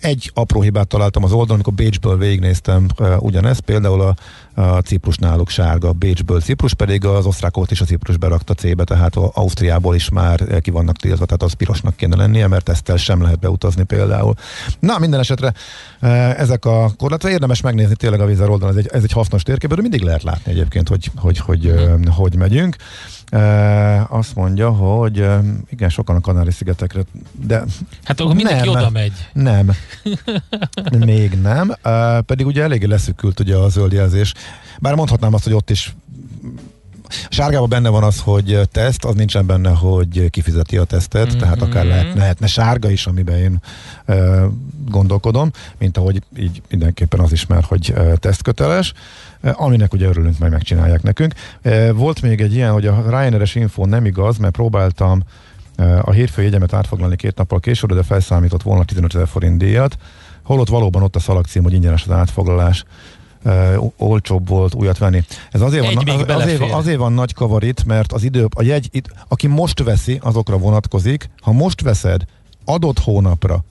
egy apró hibát találtam az oldalon, amikor Bécsből végignéztem ugyanezt, például a a Ciprus náluk sárga, Bécsből Ciprus pedig az osztrákot is a Ciprus berakta C-be, tehát Ausztriából is már ki vannak tiltva, tehát az pirosnak kéne lennie, mert ezt sem lehet beutazni például. Na, minden esetre e, ezek a korlátok, érdemes megnézni tényleg a vízer oldalon, ez egy, ez egy hasznos térkép, de mindig lehet látni egyébként, hogy hogy, hogy, hogy, hogy megyünk. Azt mondja, hogy igen, sokan a Kanári-szigetekre, de... Hát akkor mindenki nem, oda megy. Nem. Még nem. Pedig ugye eléggé leszükült ugye a zöld jelzés. Bár mondhatnám azt, hogy ott is Sárgában benne van az, hogy teszt, az nincsen benne, hogy kifizeti a tesztet, mm-hmm. tehát akár lehet, lehetne sárga is, amiben én e, gondolkodom, mint ahogy így mindenképpen az is már, hogy e, tesztköteles. Eh, aminek ugye örülünk, majd megcsinálják nekünk. Eh, volt még egy ilyen, hogy a Ryanair-es info nem igaz, mert próbáltam eh, a hétfő jegyemet átfoglalni két nappal később, de felszámított volna 15 ezer forint díjat, holott valóban ott a szalagcím, hogy ingyenes az átfoglalás. Uh, olcsóbb volt újat venni. Ez azért van, az, azért, azért van nagy kavarit, mert az idő, a jegy, itt, aki most veszi, azokra vonatkozik. Ha most veszed adott hónapra,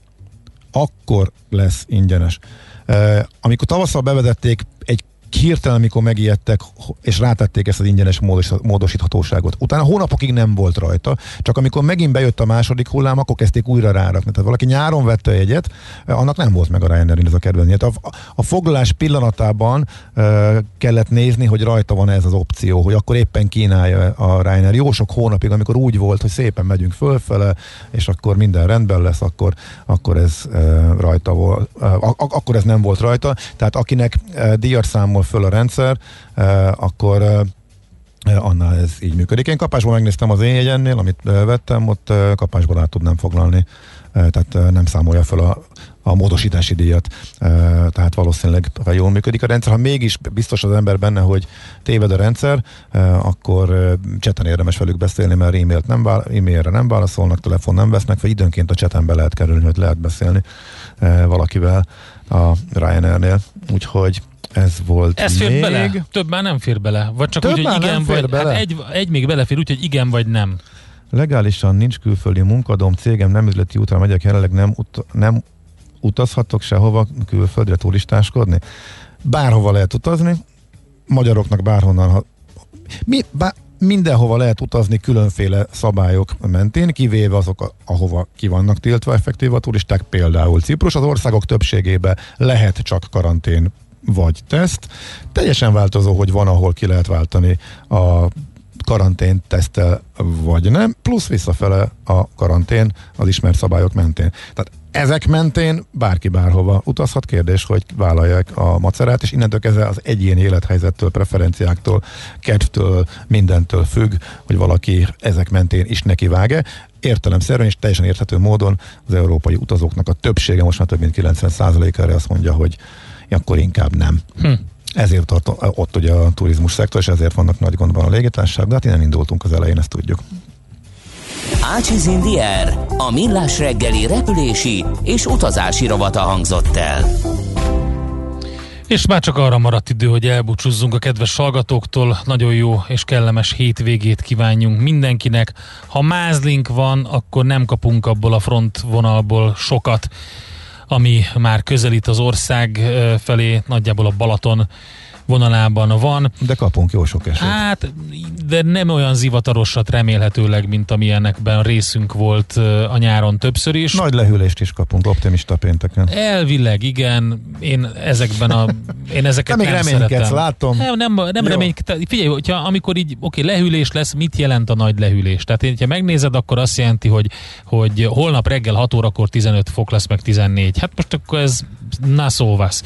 akkor lesz ingyenes. Uh, amikor tavasszal bevezették egy hirtelen, amikor megijedtek, és rátették ezt az ingyenes módos, módosíthatóságot. Utána hónapokig nem volt rajta, csak amikor megint bejött a második hullám, akkor kezdték újra rárakni. Tehát valaki nyáron vette egyet, annak nem volt meg a ryanair ez a kedvezmény. A, a foglalás pillanatában uh, kellett nézni, hogy rajta van ez az opció, hogy akkor éppen kínálja a Ryanair. Jó sok hónapig, amikor úgy volt, hogy szépen megyünk fölfele, és akkor minden rendben lesz, akkor, akkor ez uh, rajta volt. Uh, ak- akkor ez nem volt rajta. Tehát akinek uh, díjat föl a rendszer, eh, akkor eh, eh, annál ez így működik. Én kapásból megnéztem az én jegyennél, amit vettem, ott kapásból át tudnám foglalni, tehát nem számolja föl a a módosítási díjat, tehát valószínűleg jól működik a rendszer. Ha mégis biztos az ember benne, hogy téved a rendszer, akkor cseten érdemes velük beszélni, mert e-mailt nem vál, e-mailre nem válaszolnak, telefon nem vesznek, vagy időnként a cseten be lehet kerülni, hogy lehet beszélni valakivel a Ryanairnél. Úgyhogy ez volt Ez fér még. bele? Több már nem fér bele? Vagy csak Több úgy, hogy igen, vagy bele. Hát egy, egy még belefér, úgyhogy igen vagy nem. Legálisan nincs külföldi munkadom, cégem nem üzleti útra megyek, jelenleg nem, ut- nem utazhatok sehova külföldre turistáskodni. Bárhova lehet utazni, magyaroknak bárhonnan, ha, mi, bá, mindenhova lehet utazni különféle szabályok mentén, kivéve azok, ahova ki vannak tiltva effektív a turisták, például Ciprus. Az országok többségében lehet csak karantén vagy teszt. Teljesen változó, hogy van, ahol ki lehet váltani a karantén tesztel, vagy nem, plusz visszafele a karantén az ismert szabályok mentén. Tehát ezek mentén bárki bárhova utazhat, kérdés, hogy vállalják a macerát, és innentől kezdve az egyéni élethelyzettől, preferenciáktól, kedvtől, mindentől függ, hogy valaki ezek mentén is neki vág-e. Értelemszerűen és teljesen érthető módon az európai utazóknak a többsége, most már több mint 90%-ára azt mondja, hogy akkor inkább nem. Hm. Ezért tart ott ugye a turizmus szektor, és ezért vannak nagy gondban a légitársaság, de hát innen indultunk az elején, ezt tudjuk. Ácsiz Indier, a millás reggeli repülési és utazási rovata hangzott el. És már csak arra maradt idő, hogy elbúcsúzzunk a kedves hallgatóktól. Nagyon jó és kellemes hétvégét kívánjunk mindenkinek. Ha mázlink van, akkor nem kapunk abból a frontvonalból sokat ami már közelít az ország felé, nagyjából a Balaton vonalában van. De kapunk jó sok eset. Hát, de nem olyan zivatarosat remélhetőleg, mint amilyenekben részünk volt a nyáron többször is. Nagy lehűlést is kapunk optimista pénteken. Elvileg, igen. Én ezekben a... Én ezeket nem, nem szeretem. látom. Nem, nem, nem reménykedsz. Figyelj, hogyha amikor így, oké, okay, lehűlés lesz, mit jelent a nagy lehűlés? Tehát, ha megnézed, akkor azt jelenti, hogy, hogy holnap reggel 6 órakor 15 fok lesz, meg 14. Hát most akkor ez na szóvasz.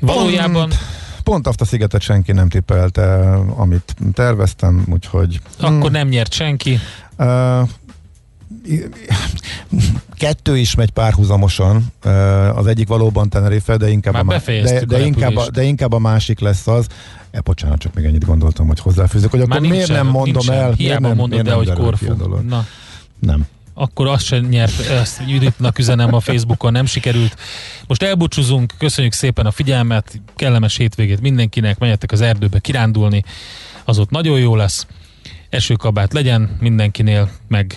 Valójában... Pont pont azt a szigetet senki nem tippelte, amit terveztem, úgyhogy... Akkor nem nyert senki. Uh, kettő is megy párhuzamosan, az egyik valóban Tenerife, de inkább, a, de, de, inkább a, de inkább a másik lesz az. E, bocsánat, csak még ennyit gondoltam, hogy hozzáfűzök, hogy akkor miért nem mondom nincsen. el, Hiába miért nem, mondod miért el, hogy korfú. Na. Nem akkor azt sem nyert, ezt Juditnak üzenem a Facebookon, nem sikerült. Most elbúcsúzunk, köszönjük szépen a figyelmet, kellemes hétvégét mindenkinek, menjetek az erdőbe kirándulni, az ott nagyon jó lesz. Esőkabát legyen mindenkinél, meg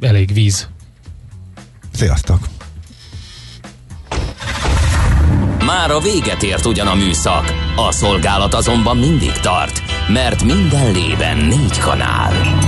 elég víz. Sziasztok! Már a véget ért ugyan a műszak, a szolgálat azonban mindig tart, mert minden lében négy kanál.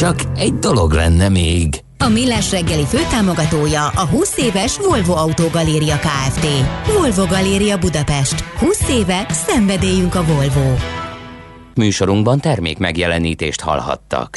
Csak egy dolog lenne még. A Millás reggeli főtámogatója a 20 éves Volvo Autogaléria Kft. Volvo Galéria Budapest. 20 éve szenvedélyünk a Volvo. Műsorunkban termék megjelenítést hallhattak.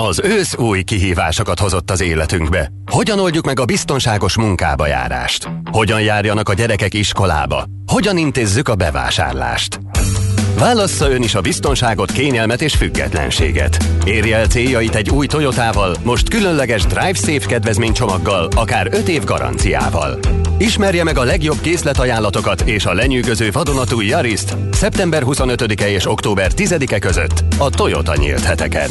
az ősz új kihívásokat hozott az életünkbe. Hogyan oldjuk meg a biztonságos munkába járást? Hogyan járjanak a gyerekek iskolába? Hogyan intézzük a bevásárlást? Válassza ön is a biztonságot, kényelmet és függetlenséget. Érje el céljait egy új Toyotával, most különleges Drive Safe kedvezménycsomaggal, akár 5 év garanciával. Ismerje meg a legjobb készletajánlatokat és a lenyűgöző vadonatúj Yariszt szeptember 25-e és október 10-e között a Toyota nyílt heteken.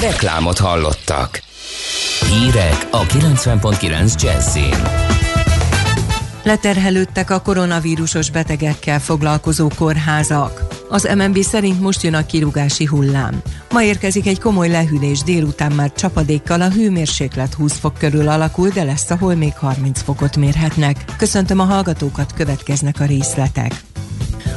Reklámot hallottak. Hírek a 90.9 Jazzin. Leterhelődtek a koronavírusos betegekkel foglalkozó kórházak. Az MNB szerint most jön a kirúgási hullám. Ma érkezik egy komoly lehűlés, délután már csapadékkal a hőmérséklet 20 fok körül alakul, de lesz, ahol még 30 fokot mérhetnek. Köszöntöm a hallgatókat, következnek a részletek.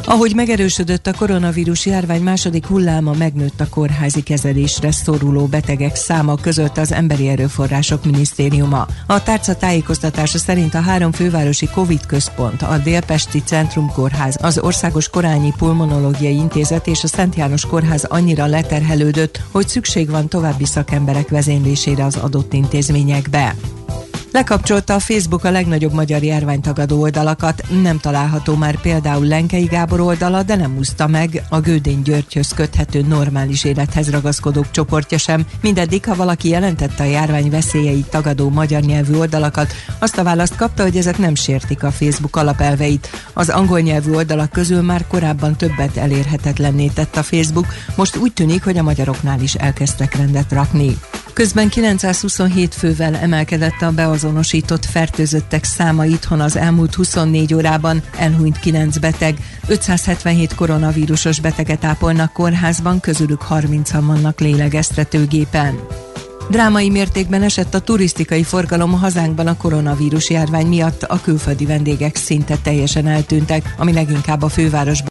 Ahogy megerősödött a koronavírus járvány második hulláma, megnőtt a kórházi kezelésre szoruló betegek száma között az Emberi Erőforrások Minisztériuma. A tárca tájékoztatása szerint a három fővárosi COVID központ, a Délpesti Centrum Kórház, az Országos Korányi Pulmonológiai Intézet és a Szent János Kórház annyira leterhelődött, hogy szükség van további szakemberek vezénylésére az adott intézményekbe. Lekapcsolta a Facebook a legnagyobb magyar járványtagadó oldalakat, nem található már például Lenkei Gábor oldala, de nem úszta meg a Gődény Györgyhöz köthető normális élethez ragaszkodók csoportja sem. Mindeddig, ha valaki jelentette a járvány veszélyeit tagadó magyar nyelvű oldalakat, azt a választ kapta, hogy ezek nem sértik a Facebook alapelveit. Az angol nyelvű oldalak közül már korábban többet elérhetetlenné tett a Facebook, most úgy tűnik, hogy a magyaroknál is elkezdtek rendet rakni. Közben 927 fővel emelkedett a beazonosított fertőzöttek száma itthon az elmúlt 24 órában, elhunyt 9 beteg, 577 koronavírusos beteget ápolnak kórházban, közülük 30-an vannak lélegeztetőgépen. Drámai mértékben esett a turisztikai forgalom hazánkban a koronavírus járvány miatt, a külföldi vendégek szinte teljesen eltűntek, ami leginkább a fővárosban